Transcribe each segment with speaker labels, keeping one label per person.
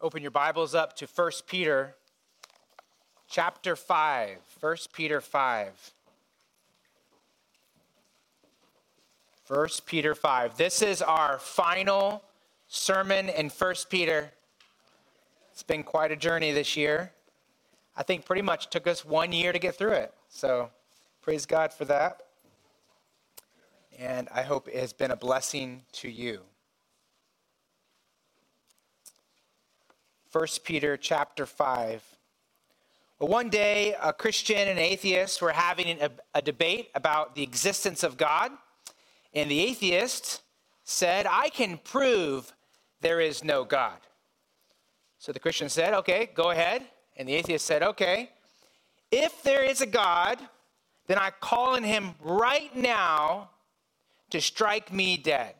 Speaker 1: open your Bibles up to 1 Peter chapter 5. 1 Peter 5. 1 Peter 5. This is our final sermon in 1 Peter. It's been quite a journey this year. I think pretty much took us one year to get through it. So praise God for that. And I hope it has been a blessing to you. 1 Peter chapter 5. Well, one day, a Christian and an atheist were having a, a, debate about the existence of God. And the atheist said, I can prove there is no God. So the Christian said, Okay, go ahead. And the atheist said, Okay, if there is a God, then I call on him right now to strike me dead.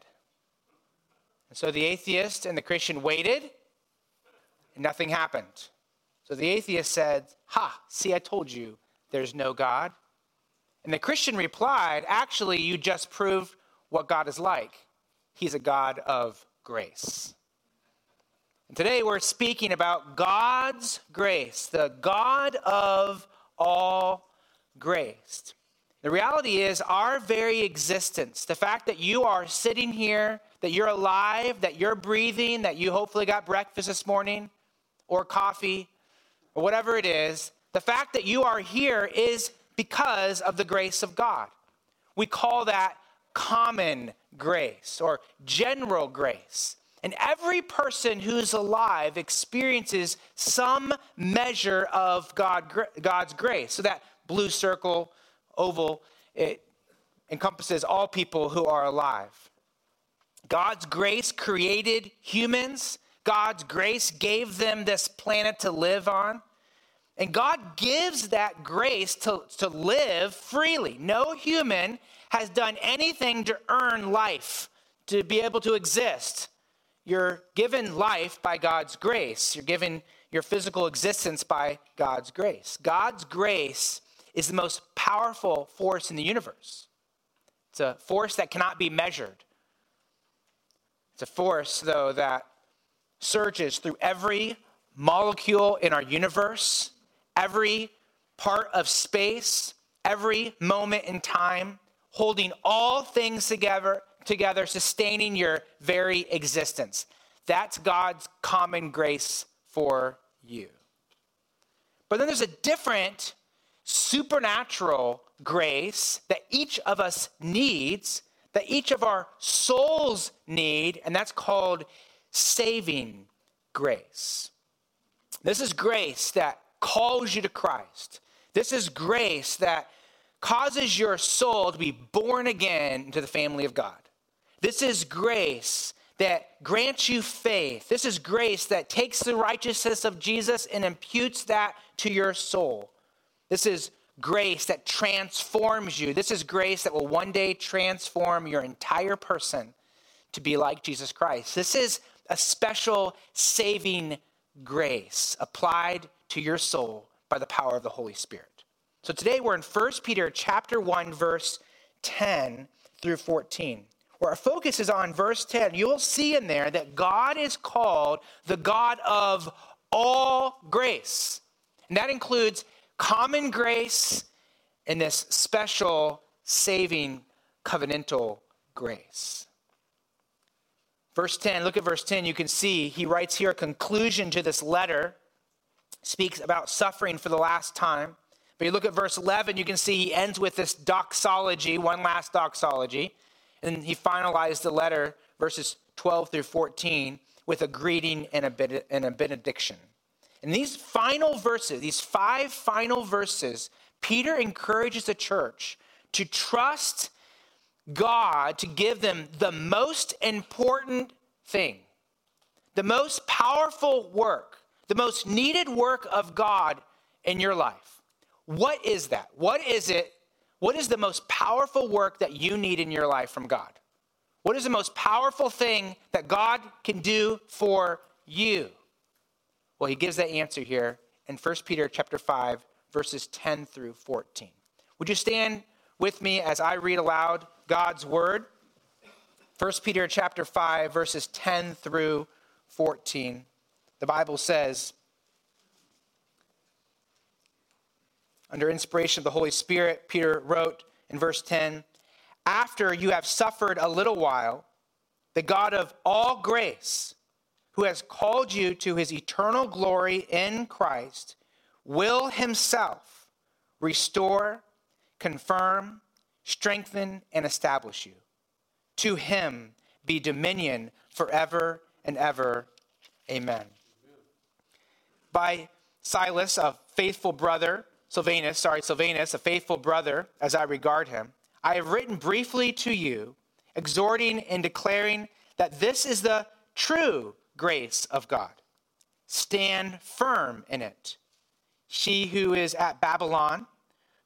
Speaker 1: And so the atheist and the Christian waited and nothing happened. So the atheist said, Ha, see, I told you there's no God. And the Christian replied, Actually, you just proved what God is like. He's a God of grace. And today we're speaking about God's grace, the God of all grace. The reality is, our very existence, the fact that you are sitting here, that you're alive, that you're breathing, that you hopefully got breakfast this morning, or coffee or whatever it is, the fact that you are here is because of the grace of God. We call that common grace or general grace. And every person who's alive experiences some measure of God, God's grace. So that blue circle, oval, it encompasses all people who are alive. God's grace created humans God's grace gave them this planet to live on. And God gives that grace to, to live freely. No human has done anything to earn life, to be able to exist. You're given life by God's grace. You're given your physical existence by God's grace. God's grace is the most powerful force in the universe. It's a force that cannot be measured. It's a force, though, that surges through every molecule in our universe, every part of space, every moment in time, holding all things together, together, sustaining your very existence. That's God's common grace for you. But then there's a different supernatural grace that each of us needs, that each of our souls need, and that's called saving grace. This is grace that calls you to Christ. This is grace that causes your soul to be born again into the family of God. This is grace that grants you faith. This is grace that takes the righteousness of Jesus and imputes that to your soul. This is grace that transforms you. This is grace that will one day transform your entire person to be like Jesus Christ. This is a special saving grace applied to your soul by the power of the Holy Spirit. So today we're in 1 Peter chapter 1 verse 10 through 14. Where our focus is on verse 10. You'll see in there that God is called the God of all grace. And that includes common grace and this special saving covenantal grace. Verse 10, look at verse 10. You can see he writes here a conclusion to this letter, speaks about suffering for the last time. But you look at verse 11, you can see he ends with this doxology, one last doxology. And he finalized the letter, verses 12 through 14, with a greeting and a, benediction. In these final verses, these five final verses, Peter encourages the church to trust God to give them the most important thing, the most powerful work, the most needed work of God in your life. What is that? What is it? What is the most powerful work that you need in your life from God? What is the most powerful thing that God can do for you? Well, he gives that answer here in 1 Peter chapter 5 verses 10 through 14. Would you stand with me as I read aloud God's word. 1 Peter chapter 5 verses 10 through 14. The Bible says, under inspiration of the Holy Spirit, Peter wrote in verse 10 After you have suffered a little while, the God of all grace, who has called you to his eternal glory in Christ, will himself restore, confirm, strengthen, and establish you. To him be dominion forever and ever. Amen. By Silas, a faithful brother, Silvanus, sorry, Silvanus, a faithful brother, as I regard him, I have written briefly to you, exhorting and declaring that this is the true grace of God. Stand firm in it. She who is at Babylon,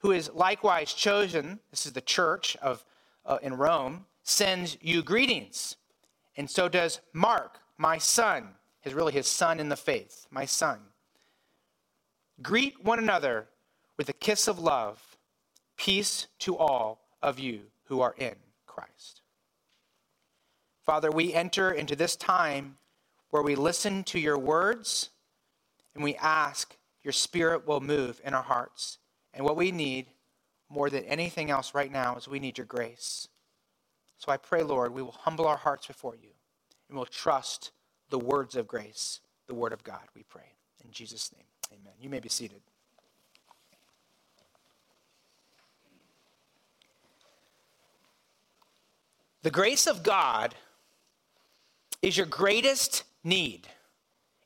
Speaker 1: who is likewise chosen, this is the church of, uh, in Rome, sends you greetings. And so does Mark, my son, is really his son in the faith, my son. Greet one another with a kiss of love. Peace to all of you who are in Christ. Father, we enter into this time where we listen to your words and we ask your spirit will move in our hearts. And what we need more than anything else right now is we need your grace. So I pray, Lord, we will humble our hearts before you and we'll trust the words of grace, the word of God, we pray. In Jesus' name, amen. You may be seated. The grace of God is your greatest need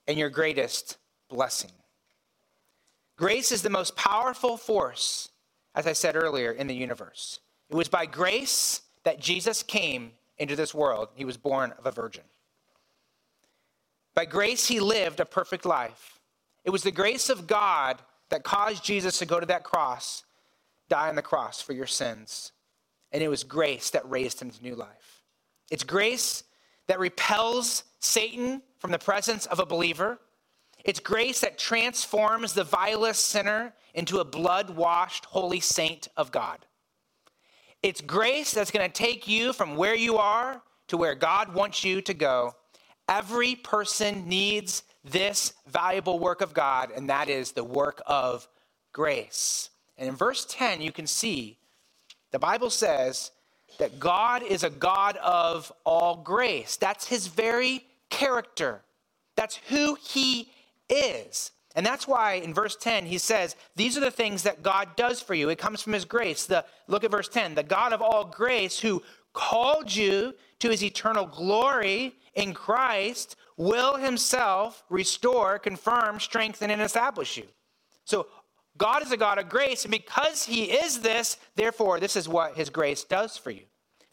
Speaker 1: and your greatest blessing. Grace is the most powerful force, as I said earlier, in the universe. It was by grace that Jesus came into this world. He was born of a virgin. By grace, he lived a perfect life. It was the grace of God that caused Jesus to go to that cross, die on the cross for your sins. And it was grace that raised him to new life. It's grace that repels Satan from the presence of a believer. It's grace that transforms the vilest sinner into a blood washed holy saint of God. It's grace that's going to take you from where you are to where God wants you to go. Every person needs this valuable work of God, and that is the work of grace. And in verse 10, you can see the Bible says that God is a God of all grace. That's his very character. That's who he is. And that's why in verse 10 he says, These are the things that God does for you. It comes from his grace. The, look at verse 10 the God of all grace who called you to his eternal glory in Christ will himself restore, confirm, strengthen, and establish you. So God is a God of grace, and because he is this, therefore, this is what his grace does for you.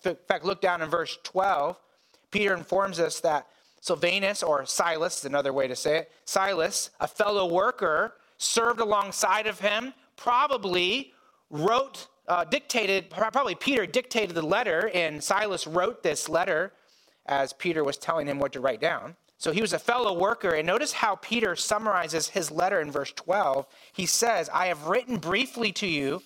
Speaker 1: In fact, look down in verse 12. Peter informs us that Silvanus, or Silas is another way to say it, Silas, a fellow worker, served alongside of him, probably wrote, uh, dictated, probably Peter dictated the letter, and Silas wrote this letter as Peter was telling him what to write down. So he was a fellow worker. And notice how Peter summarizes his letter in verse 12. He says, I have written briefly to you,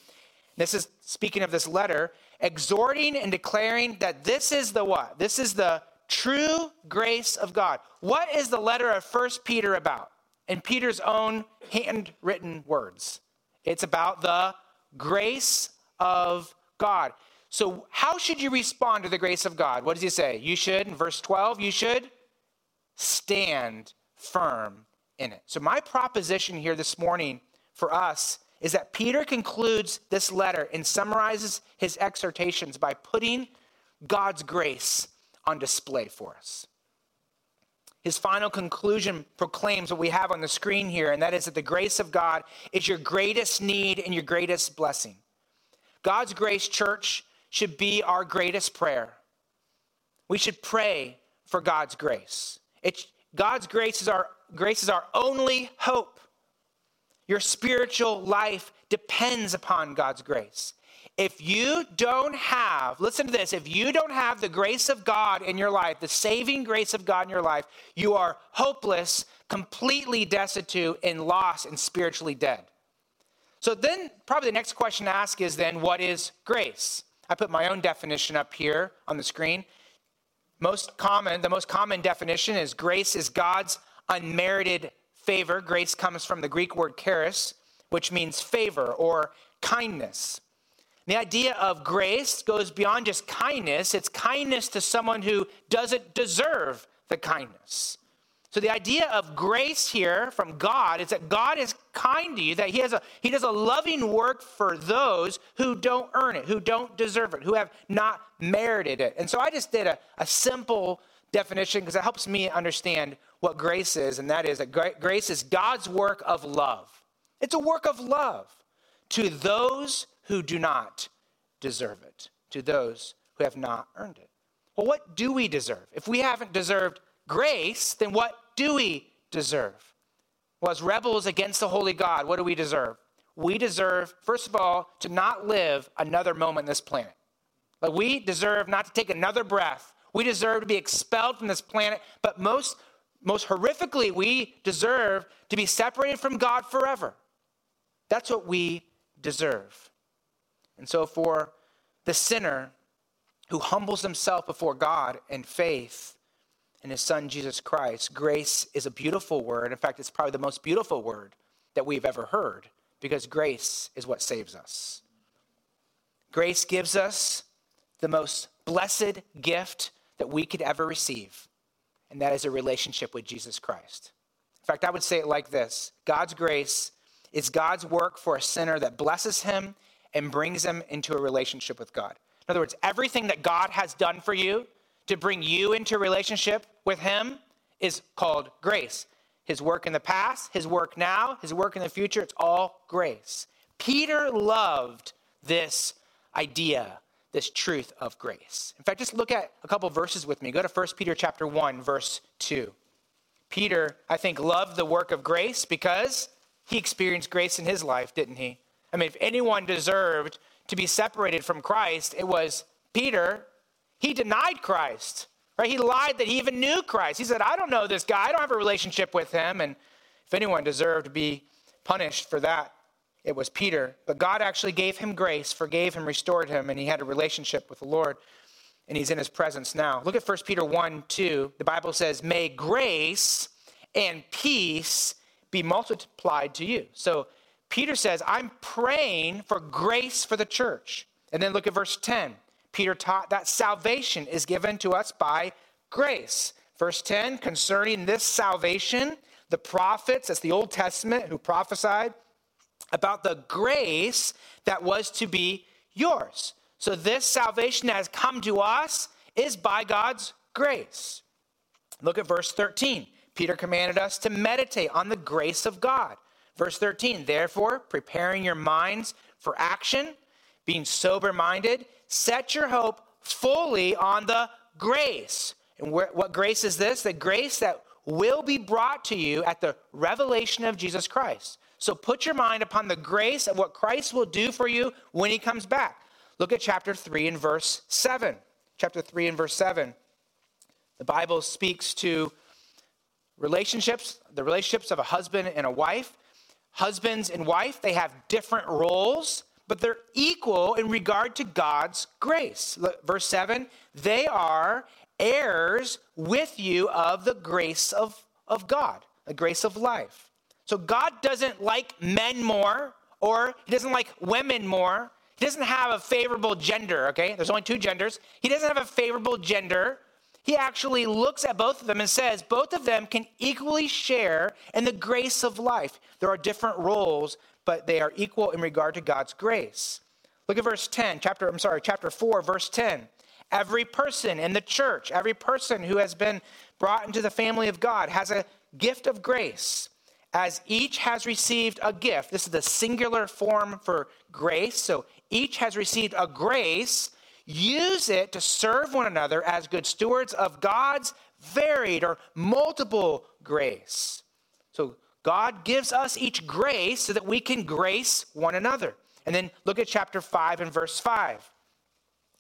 Speaker 1: this is speaking of this letter, exhorting and declaring that this is the what? This is the true grace of God. What is the letter of First Peter about? In Peter's own handwritten words, it's about the grace of God. So, how should you respond to the grace of God? What does he say? You should, in verse 12, you should stand firm in it. So, my proposition here this morning for us is that Peter concludes this letter and summarizes his exhortations by putting God's grace on display for us. His final conclusion proclaims what we have on the screen here, and that is that the grace of God is your greatest need and your greatest blessing. God's grace, church, should be our greatest prayer. We should pray for God's grace. It's, God's grace is, our, grace is our only hope. Your spiritual life depends upon God's grace. If you don't have, listen to this, if you don't have the grace of God in your life, the saving grace of God in your life, you are hopeless, completely destitute, and lost and spiritually dead. So then, probably the next question to ask is then, what is grace? I put my own definition up here on the screen. Most common, the most common definition is grace is God's unmerited favor. Grace comes from the Greek word charis, which means favor or kindness. The idea of grace goes beyond just kindness, it's kindness to someone who doesn't deserve the kindness. So the idea of grace here from God is that God is kind to you, that He has a He does a loving work for those who don't earn it, who don't deserve it, who have not merited it. And so I just did a, a simple definition because it helps me understand what grace is, and that is that grace is God's work of love. It's a work of love to those who do not deserve it, to those who have not earned it. Well, what do we deserve? If we haven't deserved grace, then what do we deserve? Well, as rebels against the holy God, what do we deserve? We deserve, first of all, to not live another moment on this planet. Like we deserve not to take another breath. We deserve to be expelled from this planet, but most most horrifically, we deserve to be separated from God forever. That's what we deserve. And so, for the sinner who humbles himself before God in faith in his son Jesus Christ, grace is a beautiful word. In fact, it's probably the most beautiful word that we've ever heard because grace is what saves us. Grace gives us the most blessed gift that we could ever receive, and that is a relationship with Jesus Christ. In fact, I would say it like this God's grace is God's work for a sinner that blesses him and brings them into a relationship with God. In other words, everything that God has done for you to bring you into relationship with him is called grace. His work in the past, his work now, his work in the future, it's all grace. Peter loved this idea this truth of grace. In fact, just look at a couple verses with me. Go to 1 Peter chapter 1, verse 2. Peter, I think, loved the work of grace because he experienced grace in his life, didn't he? I mean, if anyone deserved to be separated from Christ, it was Peter. He denied Christ, right? He lied that he even knew Christ. He said, I don't know this guy. I don't have a relationship with him. And if anyone deserved to be punished for that, it was Peter. But God actually gave him grace, forgave him, restored him, and he had a relationship with the Lord. And he's in his presence now. Look at 1 Peter 1 2. The Bible says, May grace and peace be multiplied to you. So Peter says, I'm praying for grace for the church. And then look at verse 10. Peter taught that salvation is given to us by grace. Verse 10 concerning this salvation, the prophets, that's the Old Testament, who prophesied, about the grace that was to be yours. So, this salvation that has come to us is by God's grace. Look at verse 13. Peter commanded us to meditate on the grace of God. Verse 13, therefore, preparing your minds for action, being sober minded, set your hope fully on the grace. And what grace is this? The grace that will be brought to you at the revelation of Jesus Christ. So put your mind upon the grace of what Christ will do for you when he comes back. Look at chapter 3 and verse 7. Chapter 3 and verse 7. The Bible speaks to relationships, the relationships of a husband and a wife. Husbands and wife, they have different roles, but they're equal in regard to God's grace. Look, verse 7 they are heirs with you of the grace of, of God, the grace of life. So God doesn't like men more, or he doesn't like women more. He doesn't have a favorable gender, okay? There's only two genders. He doesn't have a favorable gender. He actually looks at both of them and says both of them can equally share in the grace of life. There are different roles, but they are equal in regard to God's grace. Look at verse 10, chapter, I'm sorry, chapter 4, verse 10. Every person in the church, every person who has been brought into the family of God has a gift of grace as each has received a gift. This is the singular form for grace. So each has received a grace. Use it to serve one another as good stewards of God's varied or multiple grace. So God gives us each grace so that we can grace one another. And then look at chapter 5 and verse 5.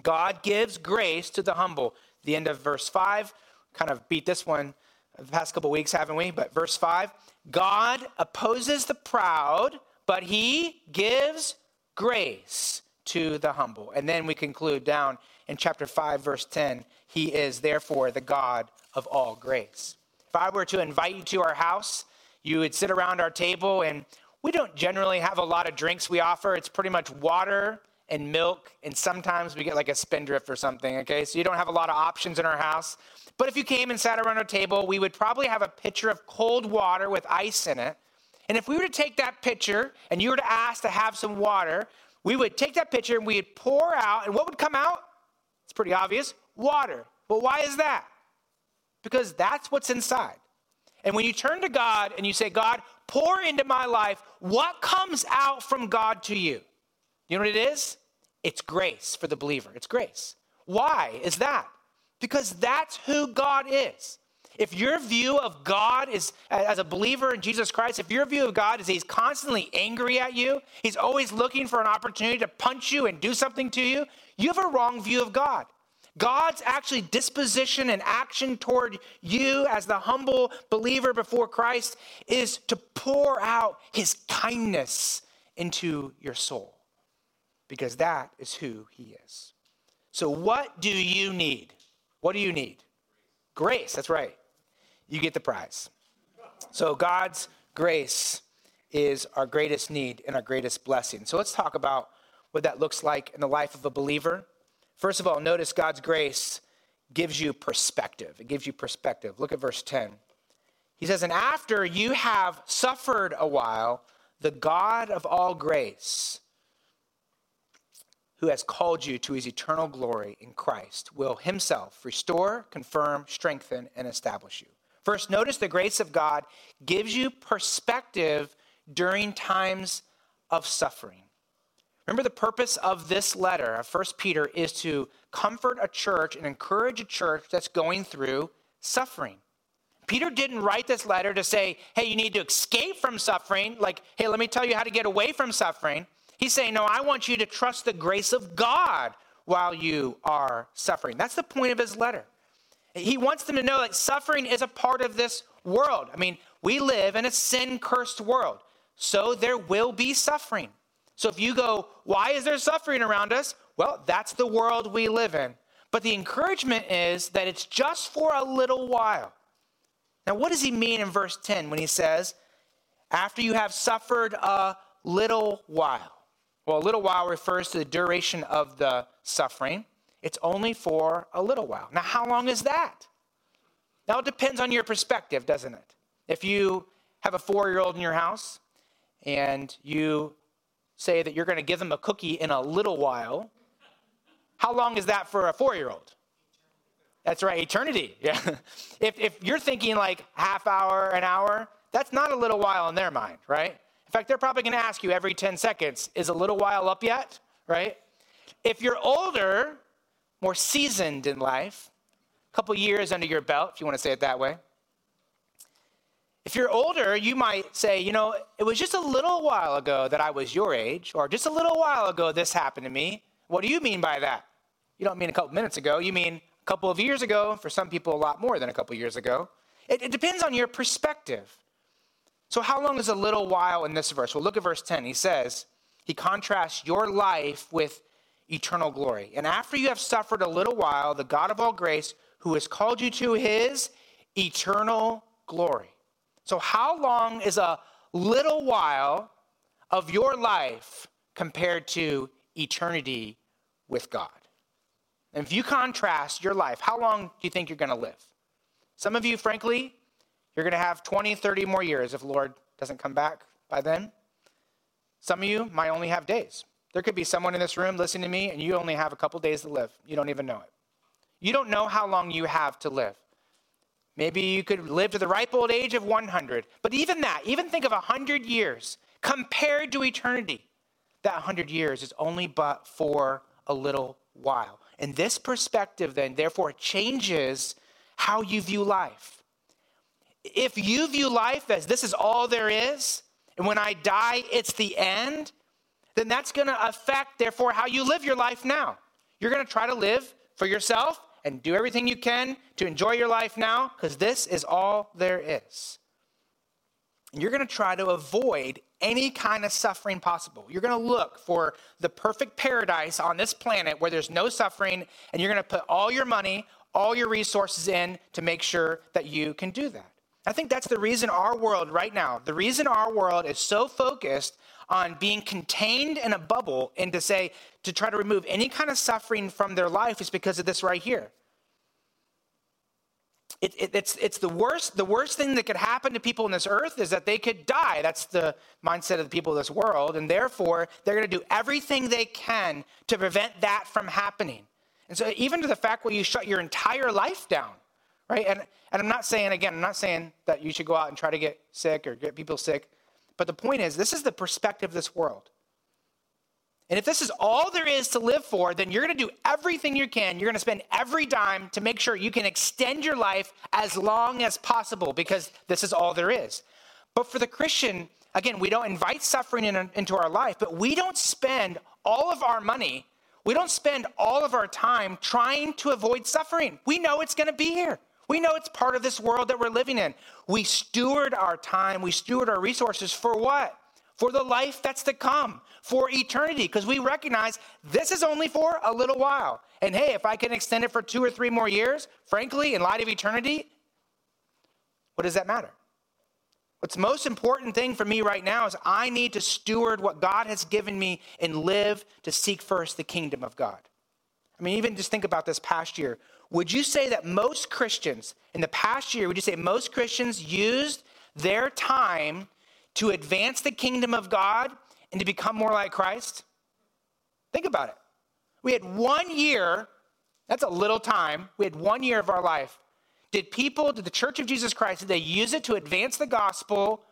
Speaker 1: God gives grace to the humble. The end of verse 5 kind of beat this one the past couple weeks, haven't we? But verse 5 God opposes the proud, but he gives grace to the humble. And then we conclude down in chapter 5, verse 10 He is therefore the God of all grace. If I were to invite you to our house, you would sit around our table, and we don't generally have a lot of drinks we offer. It's pretty much water and milk, and sometimes we get like a spindrift or something, okay? So you don't have a lot of options in our house. But if you came and sat around our table, we would probably have a pitcher of cold water with ice in it. And if we were to take that pitcher and you were to ask to have some water, we would take that pitcher and we'd pour out, and what would come out? It's pretty obvious water. But why is that? Because that's what's inside. And when you turn to God and you say, God, pour into my life, what comes out from God to you? You know what it is? It's grace for the believer. It's grace. Why is that? Because that's who God is. If your view of God is, as a believer in Jesus Christ, if your view of God is he's constantly angry at you, he's always looking for an opportunity to punch you and do something to you, you have a wrong view of God. God's actually disposition and action toward you as the humble believer before Christ is to pour out his kindness into your soul because that is who he is. So, what do you need? What do you need? Grace, that's right. You get the prize. So, God's grace is our greatest need and our greatest blessing. So, let's talk about what that looks like in the life of a believer. First of all, notice God's grace gives you perspective. It gives you perspective. Look at verse 10. He says, And after you have suffered a while, the God of all grace, who has called you to his eternal glory in Christ, will himself restore, confirm, strengthen, and establish you. First, notice the grace of God gives you perspective during times of suffering. Remember, the purpose of this letter of 1 Peter is to comfort a church and encourage a church that's going through suffering. Peter didn't write this letter to say, hey, you need to escape from suffering. Like, hey, let me tell you how to get away from suffering. He's saying, no, I want you to trust the grace of God while you are suffering. That's the point of his letter. He wants them to know that suffering is a part of this world. I mean, we live in a sin cursed world, so there will be suffering. So if you go, why is there suffering around us? Well, that's the world we live in. But the encouragement is that it's just for a little while. Now, what does he mean in verse 10 when he says, after you have suffered a little while? Well, a little while refers to the duration of the suffering. It's only for a little while. Now, how long is that? Now, it depends on your perspective, doesn't it? If you have a four year old in your house and you say that you're going to give them a cookie in a little while, how long is that for a four year old? That's right, eternity. Yeah. If, if you're thinking like half hour, an hour, that's not a little while in their mind, right? In fact, they're probably going to ask you every 10 seconds, is a little while up yet? Right? If you're older, more seasoned in life, a couple years under your belt, if you want to say it that way. If you're older, you might say, you know, it was just a little while ago that I was your age, or just a little while ago this happened to me. What do you mean by that? You don't mean a couple minutes ago, you mean a couple of years ago, for some people, a lot more than a couple years ago. It, it depends on your perspective. So, how long is a little while in this verse? Well, look at verse 10. He says, He contrasts your life with eternal glory. And after you have suffered a little while, the God of all grace, who has called you to his eternal glory. So, how long is a little while of your life compared to eternity with God? And if you contrast your life, how long do you think you're going to live? Some of you, frankly, you're going to have 20, 30 more years if Lord doesn't come back by then. Some of you might only have days. There could be someone in this room listening to me and you only have a couple days to live. You don't even know it. You don't know how long you have to live. Maybe you could live to the ripe old age of 100. But even that, even think of 100 years compared to eternity. That 100 years is only but for a little while. And this perspective then, therefore, changes how you view life. If you view life as this is all there is, and when I die, it's the end, then that's going to affect, therefore, how you live your life now. You're going to try to live for yourself and do everything you can to enjoy your life now because this is all there is. And you're going to try to avoid any kind of suffering possible. You're going to look for the perfect paradise on this planet where there's no suffering, and you're going to put all your money, all your resources in to make sure that you can do that. I think that's the reason our world right now, the reason our world is so focused on being contained in a bubble and to say, to try to remove any kind of suffering from their life is because of this right here. It, it, it's, it's the worst the worst thing that could happen to people on this earth is that they could die. That's the mindset of the people of this world. And therefore they're going to do everything they can to prevent that from happening. And so even to the fact where you shut your entire life down right and, and i'm not saying again i'm not saying that you should go out and try to get sick or get people sick but the point is this is the perspective of this world and if this is all there is to live for, then you're going to do everything you can. You're going to spend every dime to make sure you can extend your life as long as possible because this is all there is. But for the Christian, again, we don't invite suffering in, into our life, but we don't spend all of our money, we don't spend all of our time trying to avoid suffering. We know it's going to be here. We know it's part of this world that we're living in. We steward our time, we steward our resources for what? For the life that's to come, for eternity because we recognize this is only for a little while. And hey, if I can extend it for two or three more years, frankly, in light of eternity, what does that matter? What's most important thing for me right now is I need to steward what God has given me and live to seek first the kingdom of God. I mean, even just think about this past year. Would you say that most Christians in the past year, would you say most Christians used their time to advance the kingdom of God and to become more like Christ? Think about it. We had one year, that's a little time. We had one year of our life. Did people, did the Church of Jesus Christ, did they use it to advance the gospel?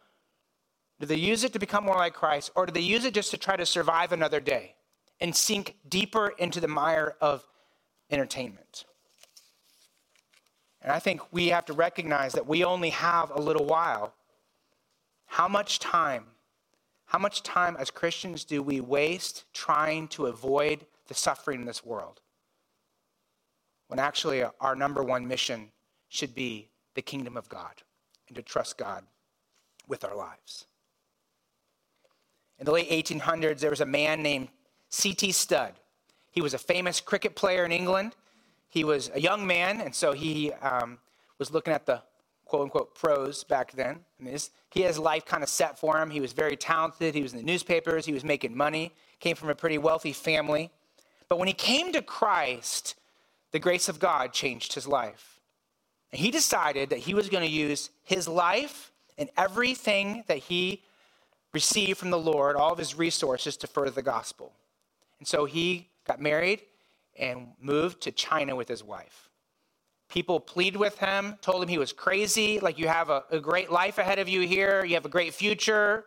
Speaker 1: Did they use it to become more like Christ? Or did they use it just to try to survive another day and sink deeper into the mire of entertainment? And I think we have to recognize that we only have a little while. How much time how much time as Christians do we waste trying to avoid the suffering in this world? When actually our number one mission should be the kingdom of God and to trust God with our lives. In the late 1800s, there was a man named C.T. Studd. He was a famous cricket player in England. He was a young man, and so he um, was looking at the quote unquote pros back then. I mean, he has life kind of set for him. He was very talented. He was in the newspapers. He was making money. Came from a pretty wealthy family. But when he came to Christ, the grace of God changed his life. And he decided that he was going to use his life and everything that he received from the Lord, all of his resources, to further the gospel. And so he got married and moved to China with his wife. People pleaded with him, told him he was crazy, like you have a, a great life ahead of you here, you have a great future,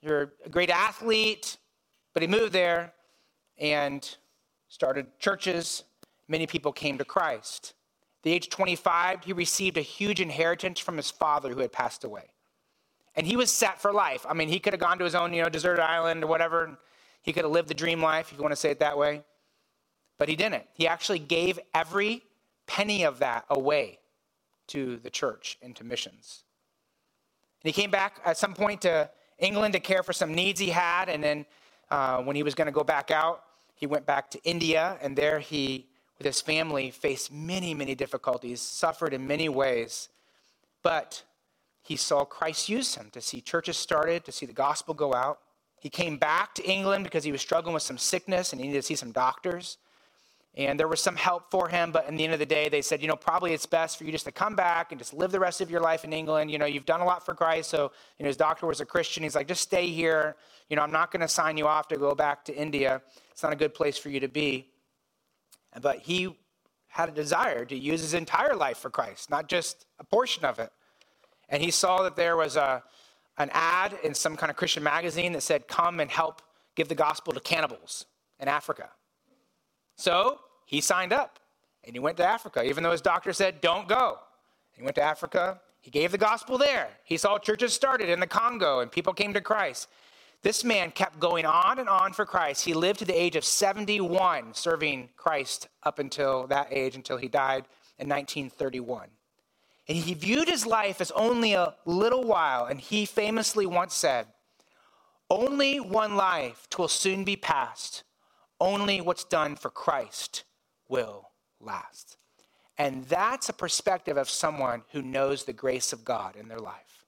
Speaker 1: you're a great athlete. But he moved there and started churches. Many people came to Christ. At the age 25, he received a huge inheritance from his father who had passed away. And he was set for life. I mean, he could have gone to his own, you know, deserted island or whatever. He could have lived the dream life, if you want to say it that way. But he didn't. He actually gave every penny of that away to the church and to missions. And he came back at some point to England to care for some needs he had. And then uh, when he was going to go back out, he went back to India. And there he, with his family, faced many, many difficulties, suffered in many ways. But he saw Christ use him to see churches started, to see the gospel go out. He came back to England because he was struggling with some sickness and he needed to see some doctors. And there was some help for him, but in the end of the day, they said, you know, probably it's best for you just to come back and just live the rest of your life in England. You know, you've done a lot for Christ. So, you know, his doctor was a Christian. He's like, just stay here. You know, I'm not going to sign you off to go back to India. It's not a good place for you to be. But he had a desire to use his entire life for Christ, not just a portion of it. And he saw that there was a, an ad in some kind of Christian magazine that said, come and help give the gospel to cannibals in Africa. So he signed up and he went to Africa, even though his doctor said, don't go. He went to Africa. He gave the gospel there. He saw churches started in the Congo and people came to Christ. This man kept going on and on for Christ. He lived to the age of 71, serving Christ up until that age, until he died in 1931. And he viewed his life as only a little while, and he famously once said, Only one life will soon be past only what's done for Christ will last. And that's a perspective of someone who knows the grace of God in their life.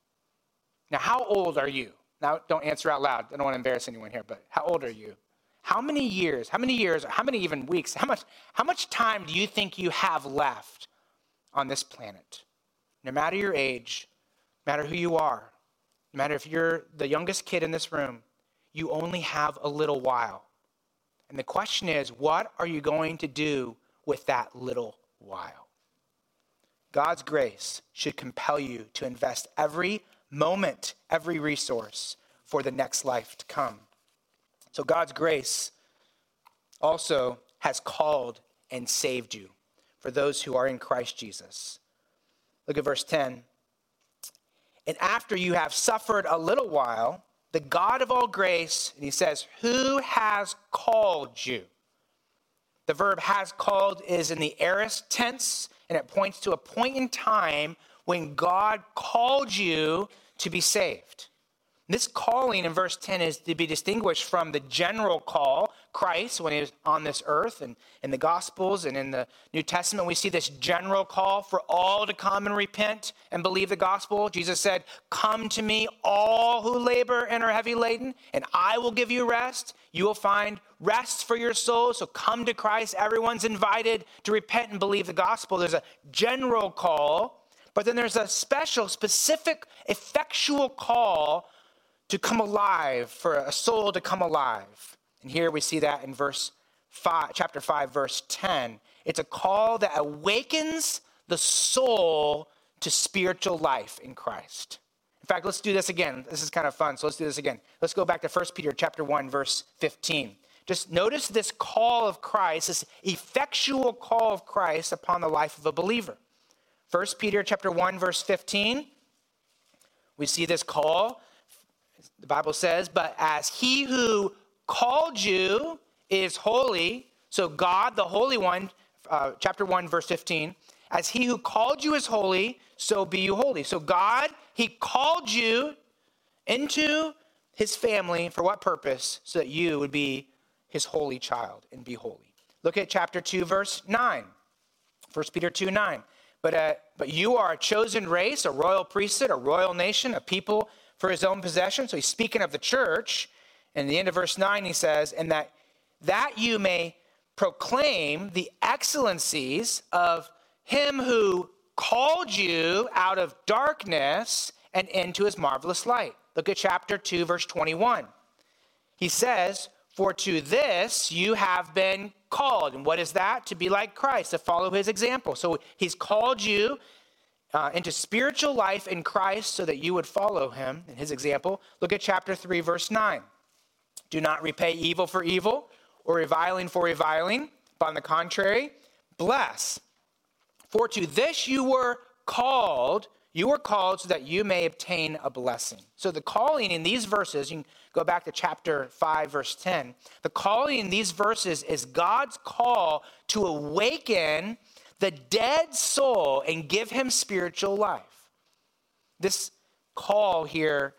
Speaker 1: Now, how old are you? Now, don't answer out loud. I don't want to embarrass anyone here, but how old are you? How many years, how many years, how many even weeks, how much, how much time do you think you have left on this planet? No matter your age, no matter who you are, no matter if you're the youngest kid in this room, you only have a little while. And the question is, what are you going to do with that little while? God's grace should compel you to invest every moment, every resource for the next life to come. So God's grace also has called and saved you for those who are in Christ Jesus. Look at verse 10. And after you have suffered a little while, the God of all grace, and he says, Who has called you? The verb has called is in the aorist tense, and it points to a point in time when God called you to be saved. This calling in verse 10 is to be distinguished from the general call, Christ, when he was on this earth. And in the Gospels and in the New Testament, we see this general call for all to come and repent and believe the gospel. Jesus said, Come to me, all who labor and are heavy laden, and I will give you rest. You will find rest for your soul. So come to Christ. Everyone's invited to repent and believe the gospel. There's a general call, but then there's a special, specific, effectual call to come alive, for a soul to come alive. And here we see that in verse 5, chapter 5, verse 10. It's a call that awakens the soul to spiritual life in Christ. In fact, let's do this again. This is kind of fun, so let's do this again. Let's go back to 1 Peter chapter 1, verse 15. Just notice this call of Christ, this effectual call of Christ upon the life of a believer. 1 Peter chapter 1, verse 15. We see this call the Bible says, But as he who called you is holy, so God, the Holy One, uh, chapter 1, verse 15, as he who called you is holy, so be you holy. So God, he called you into his family for what purpose? So that you would be his holy child and be holy. Look at chapter 2, verse 9. 1 Peter 2 9. But, uh, but you are a chosen race, a royal priesthood, a royal nation, a people for his own possession. So he's speaking of the church. In the end of verse 9, he says, And that, that you may proclaim the excellencies of him who called you out of darkness and into his marvelous light. Look at chapter 2, verse 21. He says, For to this you have been called. And what is that? To be like Christ, to follow his example. So he's called you uh, into spiritual life in Christ so that you would follow him in his example. Look at chapter 3, verse 9. Do not repay evil for evil or reviling for reviling, but on the contrary, bless. For to this you were called, you were called so that you may obtain a blessing. So the calling in these verses, you can go back to chapter 5, verse 10. The calling in these verses is God's call to awaken the dead soul and give him spiritual life. This call here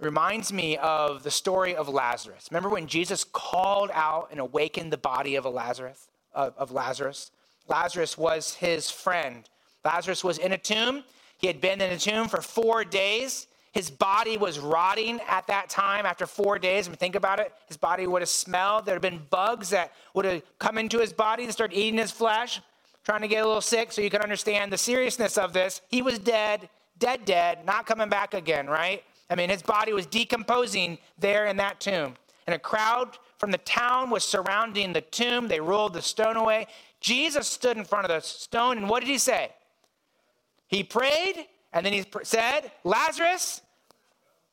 Speaker 1: reminds me of the story of Lazarus. Remember when Jesus called out and awakened the body of Lazarus? Of, of Lazarus. Lazarus was his friend. Lazarus was in a tomb. He had been in a tomb for four days. His body was rotting at that time after four days. I mean, think about it. His body would have smelled. There had been bugs that would have come into his body and started eating his flesh trying to get a little sick so you can understand the seriousness of this. He was dead, dead, dead, not coming back again, right? I mean, his body was decomposing there in that tomb. And a crowd from the town was surrounding the tomb. They rolled the stone away. Jesus stood in front of the stone, and what did he say? He prayed, and then he said, Lazarus,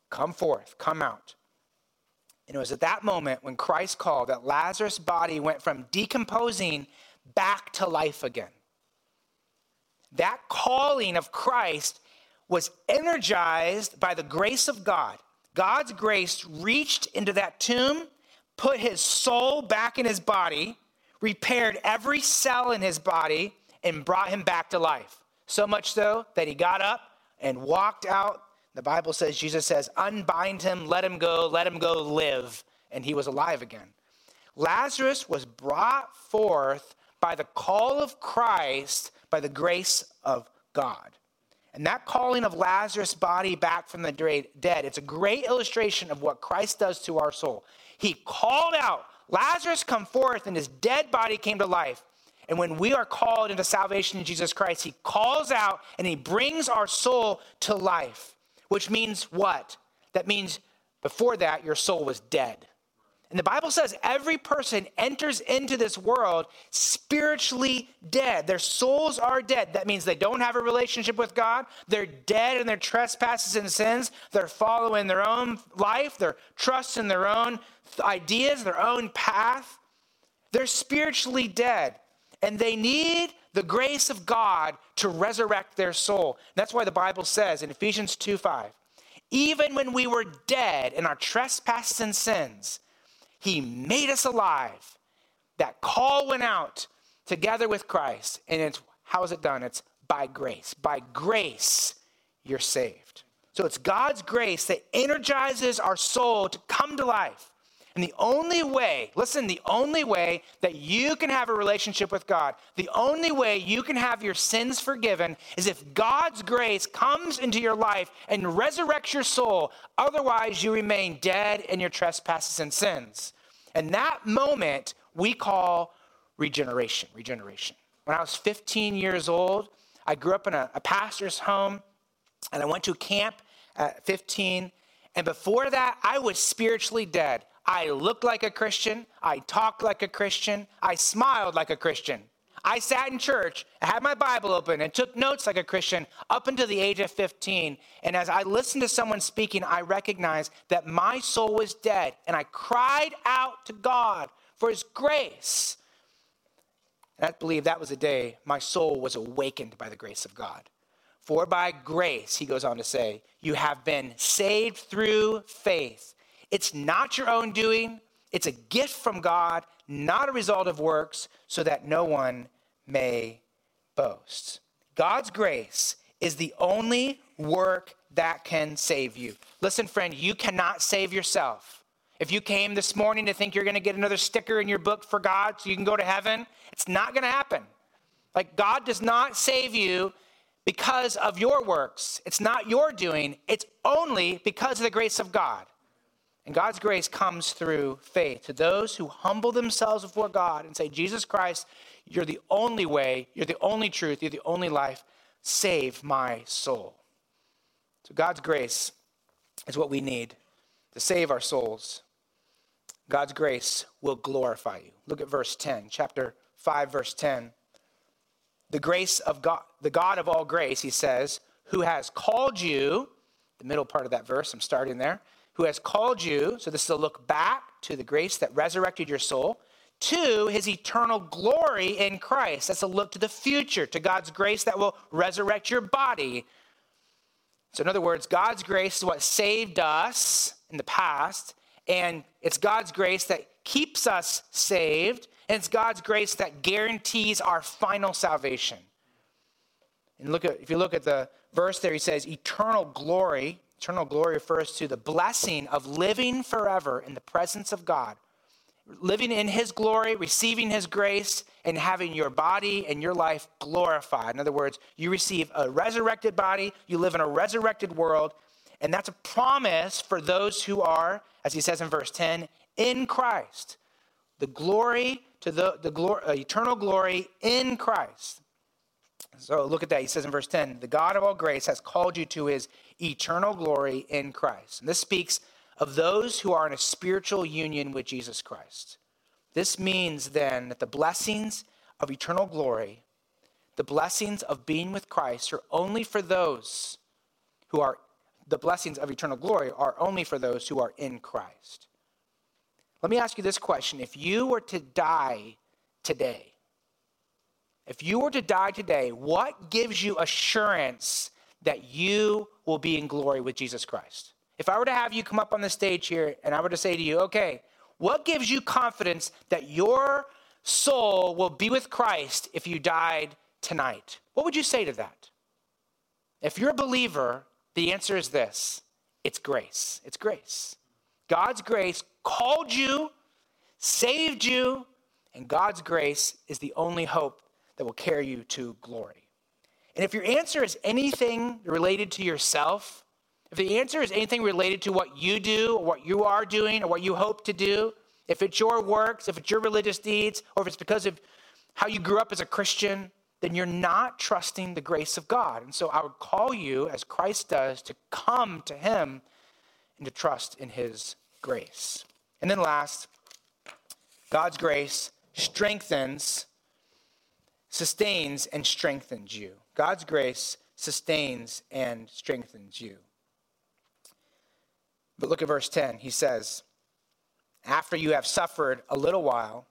Speaker 1: come forth, come out. And it was at that moment when Christ called that Lazarus' body went from decomposing back to life again. That calling of Christ was energized by the grace of God. God's grace reached into that tomb, put his soul back in his body, repaired every cell in his body, and brought him back to life. So much so that he got up and walked out. The Bible says, Jesus says, unbind him, let him go, let him go live. And he was alive again. Lazarus was brought forth by the call of Christ by the grace of God. And that calling of Lazarus' body back from the dead, it's a great illustration of what Christ does to our soul. He called out, Lazarus, come forth, and his dead body came to life. And when we are called into salvation in Jesus Christ, he calls out and he brings our soul to life, which means what? That means before that, your soul was dead. And the Bible says every person enters into this world spiritually dead. Their souls are dead. That means they don't have a relationship with God. They're dead in their trespasses and sins. They're following their own life. They're trusting their own ideas, their own path. They're spiritually dead. And they need the grace of God to resurrect their soul. And that's why the Bible says in Ephesians 2 5, even when we were dead in our trespasses and sins, he made us alive. That call went out together with Christ. And it's how is it done? It's by grace. By grace, you're saved. So it's God's grace that energizes our soul to come to life. And the only way, listen, the only way that you can have a relationship with God, the only way you can have your sins forgiven is if God's grace comes into your life and resurrects your soul. Otherwise, you remain dead in your trespasses and sins. And that moment we call regeneration. Regeneration. When I was 15 years old, I grew up in a, a pastor's home and I went to camp at 15. And before that, I was spiritually dead. I looked like a Christian. I talked like a Christian. I smiled like a Christian. I sat in church, had my Bible open, and took notes like a Christian up until the age of 15. And as I listened to someone speaking, I recognized that my soul was dead. And I cried out to God for his grace. And I believe that was the day my soul was awakened by the grace of God. For by grace, he goes on to say, you have been saved through faith. It's not your own doing, it's a gift from God, not a result of works, so that no one may boast. God's grace is the only work that can save you. Listen, friend, you cannot save yourself. If you came this morning to think you're going to get another sticker in your book for God so you can go to heaven, it's not going to happen. Like, God does not save you because of your works. It's not your doing, it's only because of the grace of God. And God's grace comes through faith to those who humble themselves before God and say, Jesus Christ, you're the only way, you're the only truth, you're the only life. Save my soul. So God's grace is what we need to save our souls. God's grace will glorify you. Look at verse 10, chapter 5, verse 10. The grace of God, the God of all grace, he says, who has called you, the middle part of that verse, I'm starting there who has called you, so this is a look back to the grace that resurrected your soul, to his eternal glory in Christ. That's a look to the future, to God's grace that will resurrect your body. So, in other words, God's grace is what saved us in the past, and it's God's grace that keeps us saved, and it's God's grace that guarantees our final salvation. And look at if you look at the verse there, he says, eternal glory Eternal glory refers to the blessing of living forever in the presence of God, living in His glory, receiving His grace, and having your body and your life glorified. In other words, you receive a resurrected body, you live in a resurrected world, and that's a promise for those who are, as He says in verse 10, in Christ. The glory to the, the glory, uh, eternal glory in Christ. So look at that. He says in verse 10 The God of all grace has called you to his eternal glory in Christ. And this speaks of those who are in a spiritual union with Jesus Christ. This means then that the blessings of eternal glory, the blessings of being with Christ, are only for those who are, the blessings of eternal glory are only for those who are in Christ. Let me ask you this question If you were to die today, if you were to die today, what gives you assurance that you will be in glory with Jesus Christ? If I were to have you come up on the stage here and I were to say to you, okay, what gives you confidence that your soul will be with Christ if you died tonight? What would you say to that? If you're a believer, the answer is this it's grace. It's grace. God's grace called you, saved you, and God's grace is the only hope that will carry you to glory. And if your answer is anything related to yourself, if the answer is anything related to what you do, or what you are doing, or what you hope to do, if it's your works, if it's your religious deeds, or if it's because of how you grew up as a Christian, then you're not trusting the grace of God. And so I would call you, as Christ does, to come to Him and to trust in His grace. And then last, God's grace strengthens, sustains, and strengthens you. God's grace sustains and strengthens you. But look at verse 10. He says, After you have suffered a little while,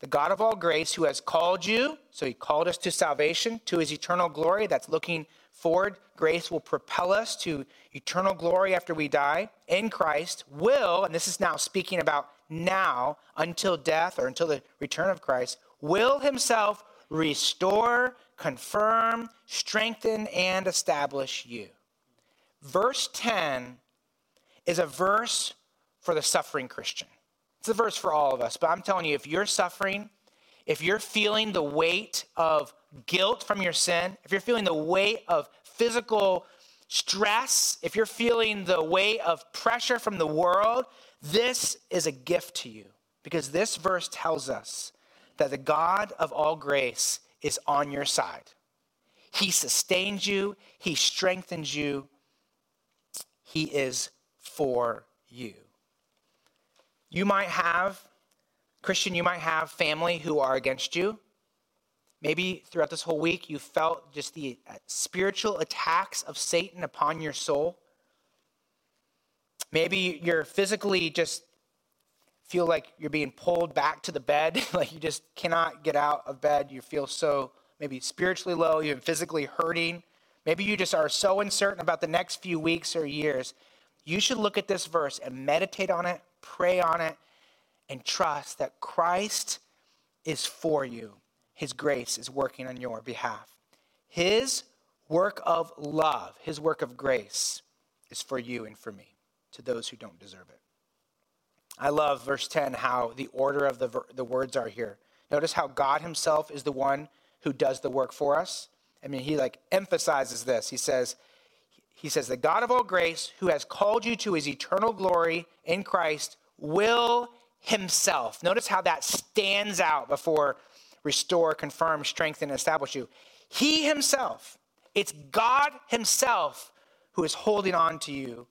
Speaker 1: the God of all grace, who has called you, so he called us to salvation, to his eternal glory, that's looking forward. Grace will propel us to eternal glory after we die in Christ, will, and this is now speaking about now until death or until the return of Christ, will himself restore, confirm, strengthen, and establish you. Verse 10 is a verse for the suffering Christian. It's a verse for all of us, but I'm telling you, if you're suffering, if you're feeling the weight of guilt from your sin, if you're feeling the weight of physical stress, if you're feeling the weight of pressure from the world, this is a gift to you because this verse tells us that the God of all grace is on your side. He sustains you, He strengthens you, He is for you. You might have, Christian, you might have family who are against you. Maybe throughout this whole week, you felt just the uh, spiritual attacks of Satan upon your soul. Maybe you're physically just feel like you're being pulled back to the bed, like you just cannot get out of bed. You feel so maybe spiritually low, you're physically hurting. Maybe you just are so uncertain about the next few weeks or years. You should look at this verse and meditate on it, pray on it, and trust that Christ is for you. His grace is working on your behalf. His work of love, his work of grace is for you and for me, to those who don't deserve it. I love verse 10, how the order of the, the words are here. Notice how God himself is the one who does the work for us. I mean, he like emphasizes this. He says, he says, the God of all grace, who has called you to his eternal glory in Christ, will himself. Notice how that stands out before restore, confirm, strengthen, and establish you. He himself, it's God himself who is holding on to you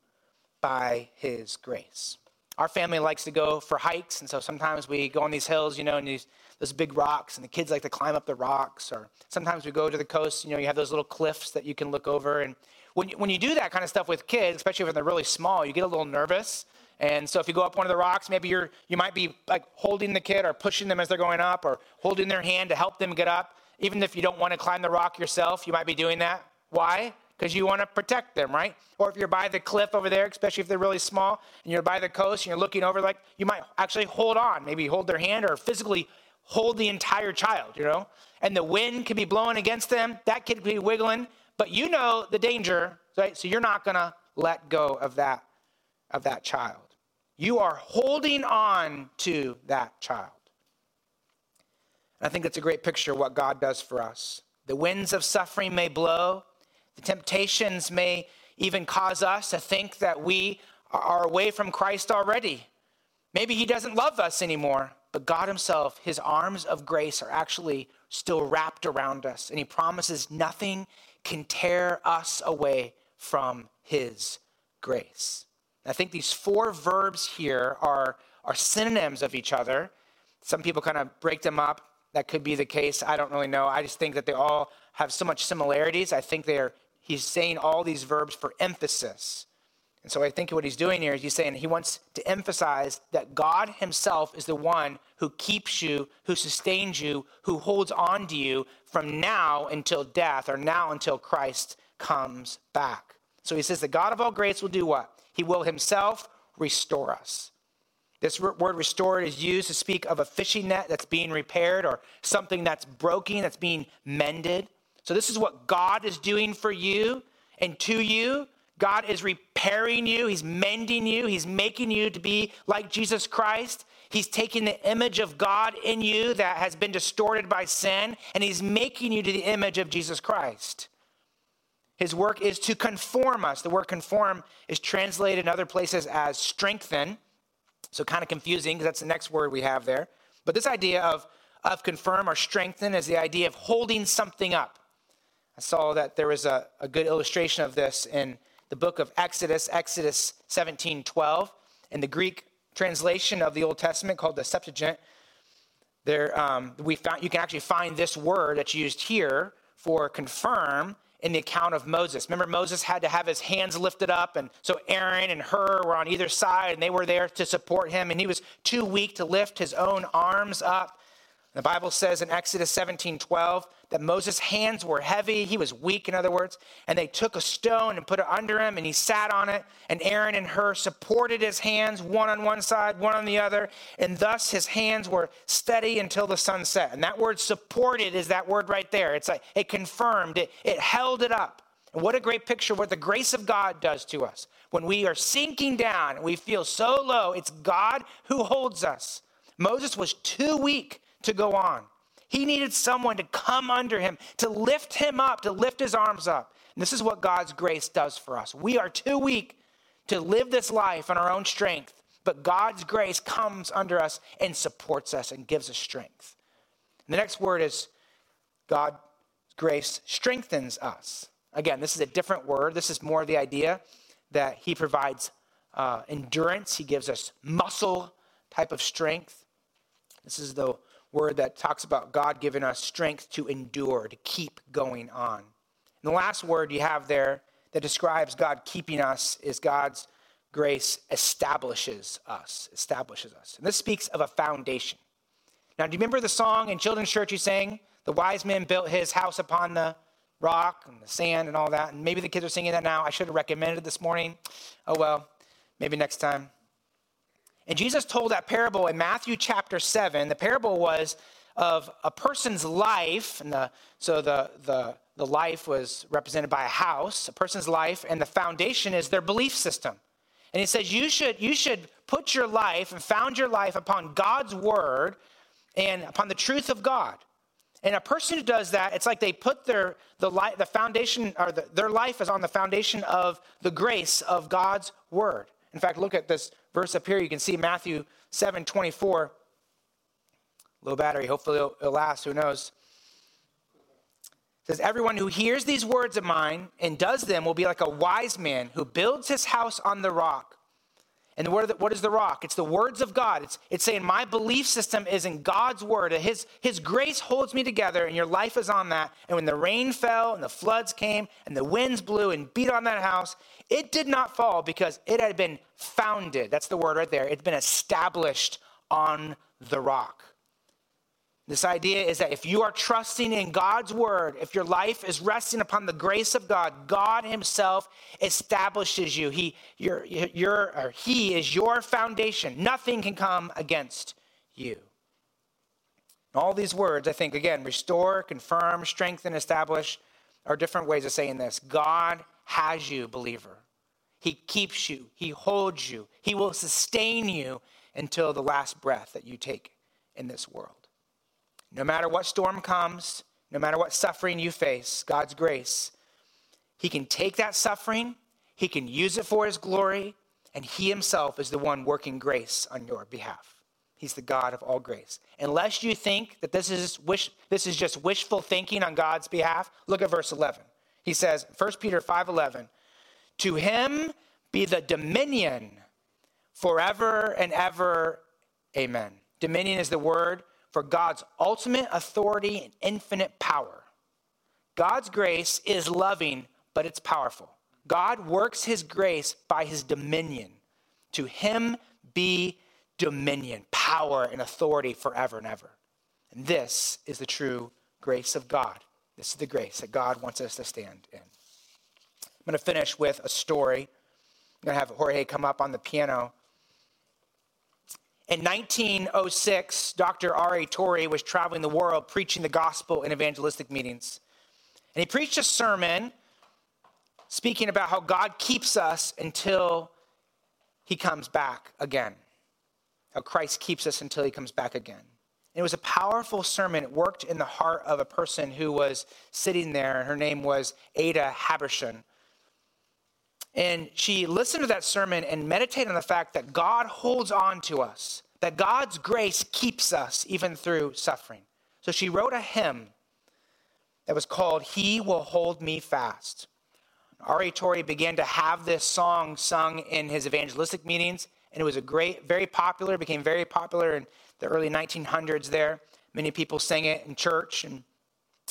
Speaker 1: by his grace. Our family likes to go for hikes, and so sometimes we go on these hills, you know, and these those big rocks, and the kids like to climb up the rocks. Or sometimes we go to the coast, you know, you have those little cliffs that you can look over. And when you, when you do that kind of stuff with kids, especially when they're really small, you get a little nervous. And so if you go up one of the rocks, maybe you're you might be like holding the kid or pushing them as they're going up, or holding their hand to help them get up. Even if you don't want to climb the rock yourself, you might be doing that. Why? Because you want to protect them, right? Or if you're by the cliff over there, especially if they're really small, and you're by the coast and you're looking over, like you might actually hold on, maybe hold their hand or physically hold the entire child, you know? And the wind could be blowing against them, that kid could be wiggling, but you know the danger, right? So you're not gonna let go of that of that child. You are holding on to that child. And I think that's a great picture of what God does for us. The winds of suffering may blow, the temptations may even cause us to think that we are away from Christ already. Maybe He doesn't love us anymore, but God Himself, His arms of grace are actually still wrapped around us, and He promises nothing can tear us away from His grace. I think these four verbs here are, are synonyms of each other. Some people kind of break them up. That could be the case. I don't really know. I just think that they all have so much similarities. I think they're he's saying all these verbs for emphasis. And so I think what he's doing here is he's saying he wants to emphasize that God himself is the one who keeps you, who sustains you, who holds on to you from now until death or now until Christ comes back. So he says the God of all grace will do what? He will himself restore us. This word restored is used to speak of a fishing net that's being repaired or something that's broken, that's being mended. So, this is what God is doing for you and to you. God is repairing you, He's mending you, He's making you to be like Jesus Christ. He's taking the image of God in you that has been distorted by sin, and He's making you to the image of Jesus Christ. His work is to conform us. The word conform is translated in other places as strengthen. So, kind of confusing because that's the next word we have there. But this idea of, of confirm or strengthen is the idea of holding something up. I saw that there was a, a good illustration of this in the book of Exodus, Exodus 17 12. In the Greek translation of the Old Testament called the Septuagint, there, um, we found, you can actually find this word that's used here for confirm in the account of Moses. Remember, Moses had to have his hands lifted up, and so Aaron and Hur were on either side, and they were there to support him, and he was too weak to lift his own arms up. The Bible says in Exodus 17 12 that Moses' hands were heavy. He was weak, in other words. And they took a stone and put it under him, and he sat on it. And Aaron and Hur supported his hands, one on one side, one on the other. And thus his hands were steady until the sun set. And that word supported is that word right there. It's like it confirmed, it, it held it up. And what a great picture what the grace of God does to us. When we are sinking down we feel so low, it's God who holds us. Moses was too weak to go on. He needed someone to come under him, to lift him up, to lift his arms up. And this is what God's grace does for us. We are too weak to live this life on our own strength, but God's grace comes under us and supports us and gives us strength. And the next word is God's grace strengthens us. Again, this is a different word. This is more the idea that He provides uh, endurance, He gives us muscle type of strength. This is the word that talks about God giving us strength to endure, to keep going on. And the last word you have there that describes God keeping us is God's grace establishes us, establishes us. And this speaks of a foundation. Now, do you remember the song in children's church you sang? The wise man built his house upon the rock and the sand and all that. And maybe the kids are singing that now. I should have recommended it this morning. Oh well, maybe next time. And Jesus told that parable in Matthew chapter 7. The parable was of a person's life. And the, so the, the, the life was represented by a house, a person's life, and the foundation is their belief system. And he says, you should, you should put your life and found your life upon God's word and upon the truth of God. And a person who does that, it's like they put their the, li- the foundation or the, their life is on the foundation of the grace of God's word. In fact, look at this verse up here. You can see Matthew 7 24. Low battery. Hopefully it'll, it'll last. Who knows? It says, Everyone who hears these words of mine and does them will be like a wise man who builds his house on the rock. And what, what is the rock? It's the words of God. It's, it's saying my belief system is in God's word. His, his grace holds me together, and your life is on that. And when the rain fell and the floods came and the winds blew and beat on that house, it did not fall because it had been founded. That's the word right there. It's been established on the rock. This idea is that if you are trusting in God's word, if your life is resting upon the grace of God, God Himself establishes you. He, he is your foundation. Nothing can come against you. All these words, I think, again, restore, confirm, strengthen, establish, are different ways of saying this. God has you, believer. He keeps you, He holds you, He will sustain you until the last breath that you take in this world. No matter what storm comes, no matter what suffering you face, God's grace, He can take that suffering, He can use it for His glory, and He Himself is the one working grace on your behalf. He's the God of all grace. Unless you think that this is, wish, this is just wishful thinking on God's behalf, look at verse 11. He says, 1 Peter 5:11, "To him be the dominion forever and ever. Amen." Dominion is the word for God's ultimate authority and infinite power. God's grace is loving, but it's powerful. God works his grace by his dominion. To him be dominion, power, and authority forever and ever. And this is the true grace of God. This is the grace that God wants us to stand in. I'm going to finish with a story. I'm going to have Jorge come up on the piano. In 1906, Dr. R.A. Torrey was traveling the world preaching the gospel in evangelistic meetings. And he preached a sermon speaking about how God keeps us until he comes back again. How Christ keeps us until he comes back again. And it was a powerful sermon. It worked in the heart of a person who was sitting there. and Her name was Ada Habershon. And she listened to that sermon and meditated on the fact that God holds on to us, that God's grace keeps us even through suffering. So she wrote a hymn that was called He Will Hold Me Fast. R.A. Torrey began to have this song sung in his evangelistic meetings, and it was a great, very popular, became very popular in the early 1900s there. Many people sang it in church, and,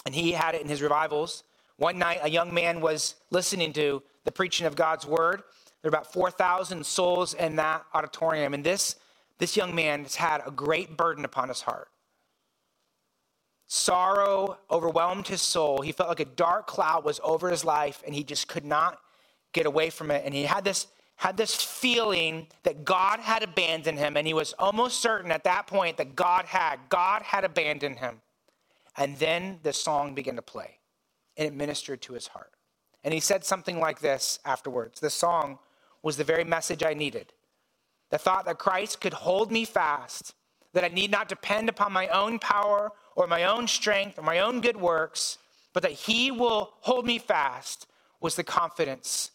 Speaker 1: and he had it in his revivals. One night, a young man was listening to the preaching of God's word. There are about 4,000 souls in that auditorium, and this, this young man has had a great burden upon his heart. Sorrow overwhelmed his soul. He felt like a dark cloud was over his life, and he just could not get away from it. And he had this, had this feeling that God had abandoned him, and he was almost certain at that point that God had. God had abandoned him. And then the song began to play, and it ministered to his heart. And he said something like this afterwards The song was the very message I needed. The thought that Christ could hold me fast, that I need not depend upon my own power or my own strength or my own good works, but that He will hold me fast was the confidence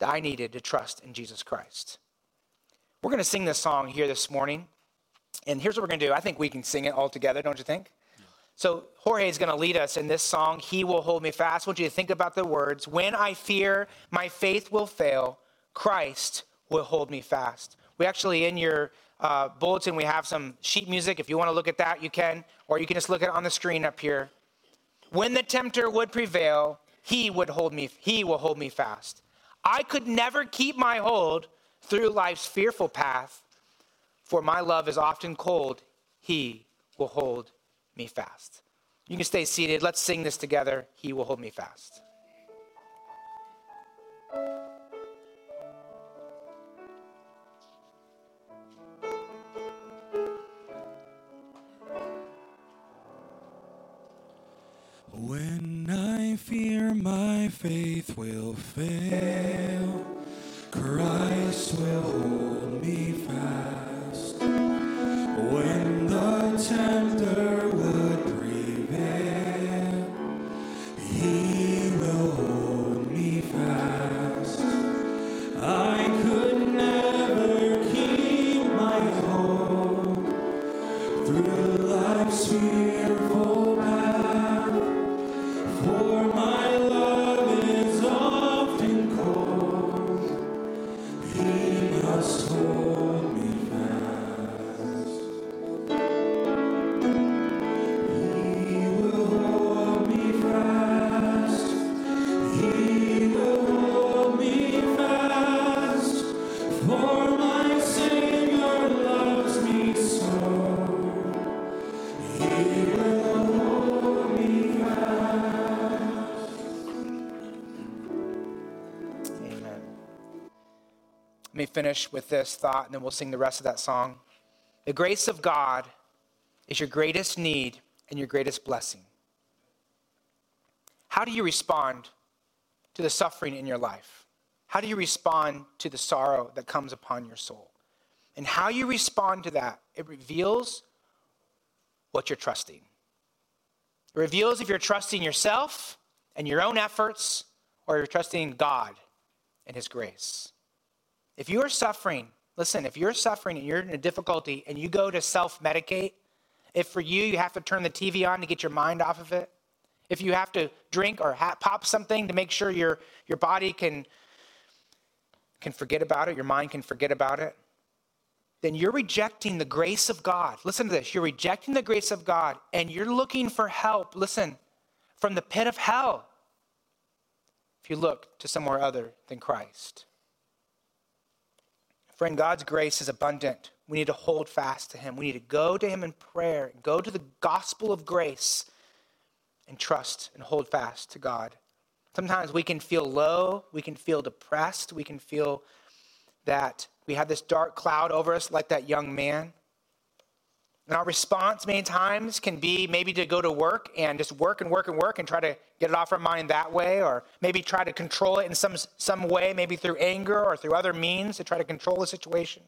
Speaker 1: that I needed to trust in Jesus Christ. We're going to sing this song here this morning. And here's what we're going to do. I think we can sing it all together, don't you think? So Jorge is going to lead us in this song, He Will Hold Me Fast. I want you to think about the words. When I fear my faith will fail, Christ will hold me fast. We actually, in your uh, bulletin, we have some sheet music. If you want to look at that, you can, or you can just look at it on the screen up here. When the tempter would prevail, he would hold me, he will hold me fast. I could never keep my hold through life's fearful path, for my love is often cold. He will hold me fast. You can stay seated. Let's sing this together. He will hold me fast.
Speaker 2: When I fear my faith will fail, Christ will hold me fast. When the tempter
Speaker 1: finish with this thought and then we'll sing the rest of that song. The grace of God is your greatest need and your greatest blessing. How do you respond to the suffering in your life? How do you respond to the sorrow that comes upon your soul? And how you respond to that, it reveals what you're trusting. It reveals if you're trusting yourself and your own efforts or you're trusting God and His grace. If you are suffering, listen, if you're suffering and you're in a difficulty and you go to self medicate, if for you, you have to turn the TV on to get your mind off of it, if you have to drink or ha- pop something to make sure your, your body can, can forget about it, your mind can forget about it, then you're rejecting the grace of God. Listen to this. You're rejecting the grace of God and you're looking for help, listen, from the pit of hell if you look to somewhere other than Christ. Friend, God's grace is abundant. We need to hold fast to Him. We need to go to Him in prayer, go to the gospel of grace, and trust and hold fast to God. Sometimes we can feel low, we can feel depressed, we can feel that we have this dark cloud over us, like that young man. And our response many times can be maybe to go to work and just work and work and work and try to get it off our mind that way, or maybe try to control it in some, some way, maybe through anger or through other means to try to control the situation.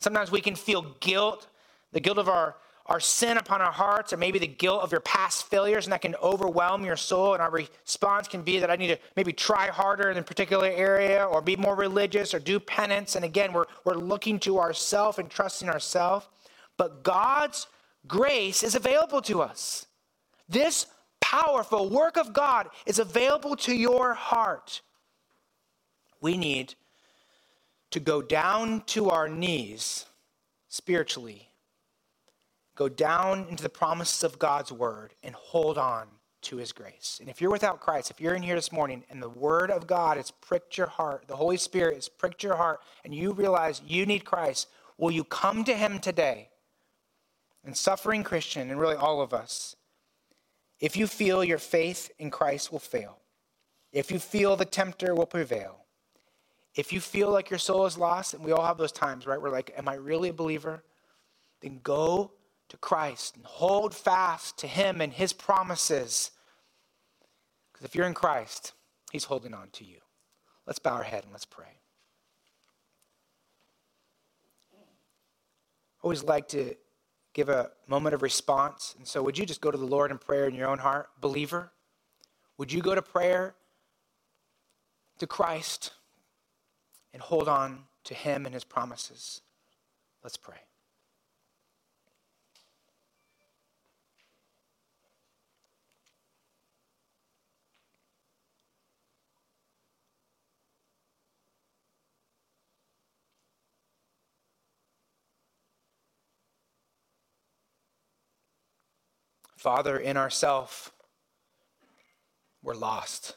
Speaker 1: Sometimes we can feel guilt, the guilt of our, our sin upon our hearts, or maybe the guilt of your past failures, and that can overwhelm your soul. And our response can be that I need to maybe try harder in a particular area, or be more religious, or do penance. And again, we're, we're looking to ourselves and trusting ourselves. But God's grace is available to us. This powerful work of God is available to your heart. We need to go down to our knees spiritually, go down into the promises of God's word, and hold on to his grace. And if you're without Christ, if you're in here this morning and the word of God has pricked your heart, the Holy Spirit has pricked your heart, and you realize you need Christ, will you come to him today? And suffering Christian, and really all of us, if you feel your faith in Christ will fail, if you feel the tempter will prevail, if you feel like your soul is lost, and we all have those times, right? We're like, Am I really a believer? Then go to Christ and hold fast to Him and His promises. Because if you're in Christ, He's holding on to you. Let's bow our head and let's pray. I always like to give a moment of response. And so, would you just go to the Lord in prayer in your own heart, believer? Would you go to prayer to Christ and hold on to Him and His promises? Let's pray. Father, in ourself, we're lost.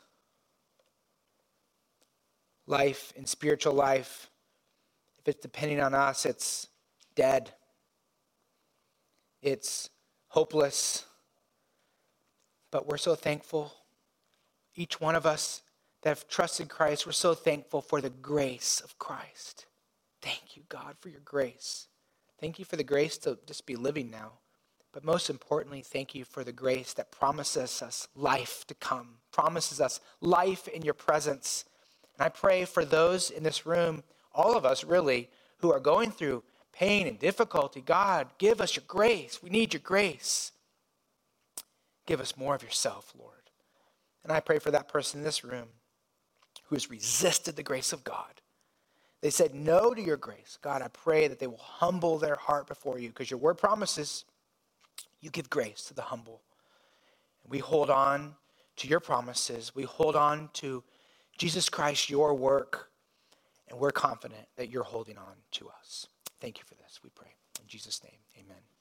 Speaker 1: Life and spiritual life, if it's depending on us, it's dead. It's hopeless. But we're so thankful, each one of us that have trusted Christ, we're so thankful for the grace of Christ. Thank you, God, for your grace. Thank you for the grace to just be living now. But most importantly, thank you for the grace that promises us life to come, promises us life in your presence. And I pray for those in this room, all of us really, who are going through pain and difficulty. God, give us your grace. We need your grace. Give us more of yourself, Lord. And I pray for that person in this room who has resisted the grace of God. They said no to your grace. God, I pray that they will humble their heart before you because your word promises you give grace to the humble. And we hold on to your promises. We hold on to Jesus Christ, your work, and we're confident that you're holding on to us. Thank you for this, we pray. In Jesus' name, amen.